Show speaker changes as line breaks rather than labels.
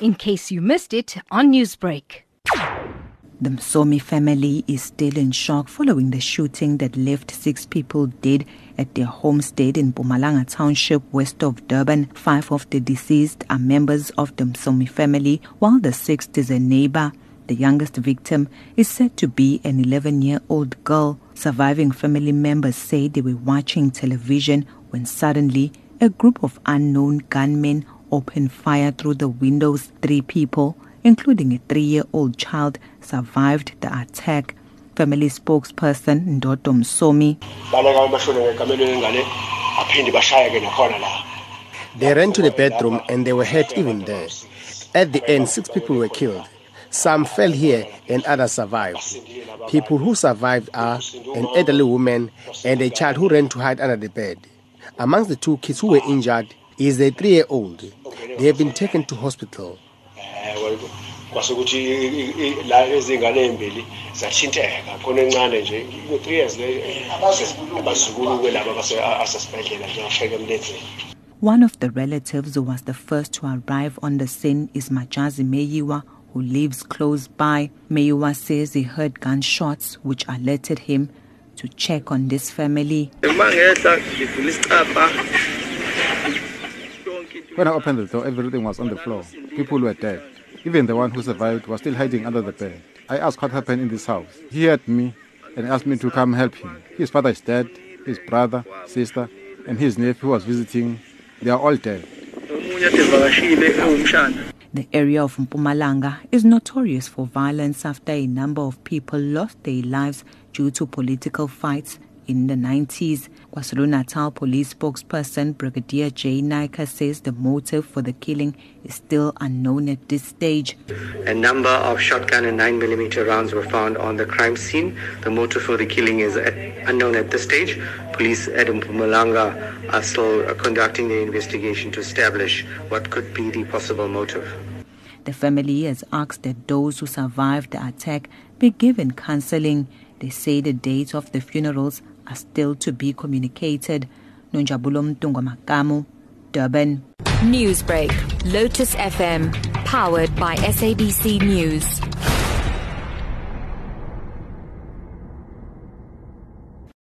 in case you missed it on Newsbreak.
The Msomi family is still in shock following the shooting that left six people dead at their homestead in Mpumalanga Township, west of Durban. Five of the deceased are members of the Msomi family, while the sixth is a neighbor. The youngest victim is said to be an 11 year old girl. Surviving family members say they were watching television when suddenly a group of unknown gunmen opened fire through the windows. Three people including a three year old child, survived the attack. Family spokesperson Ndoto Msomi.
They ran to the bedroom and they were hurt even there. At the end, six people were killed. Some fell here and others survived. People who survived are an elderly woman and a child who ran to hide under the bed. Amongst the two kids who were injured is a three year old. They have been taken to hospital.
kwasukuthi la ezingane ezimbili zathinteka khona encane nje three years abazukulu kwelaba asesibhedlela njengafika emlenzeni
One of the relatives who was the first to arrive on the scene is Majazi Meyiwa, who lives close by. Meyiwa says he heard gunshots which alerted him to check on this family.
When I opened the door, everything was on the floor. People were dead. Even the one who survived was still hiding under the bed. I asked what happened in this house. He heard me and asked me to come help him. His father is dead, his brother, sister, and his nephew was visiting. They are all dead.
The area of Mpumalanga is notorious for violence after a number of people lost their lives due to political fights in the 90s. KwaZulu-Natal police spokesperson Brigadier Jay Naicker says the motive for the killing is still unknown at this stage.
A number of shotgun and 9mm rounds were found on the crime scene. The motive for the killing is uh, unknown at this stage. Police at Mpumalanga are still uh, conducting the investigation to establish what could be the possible motive.
The family has asked that those who survived the attack be given counseling. They say the dates of the funerals are still to be communicated. Nonjabulo Makamu, Durban.
Newsbreak, Lotus FM, powered by SABC News.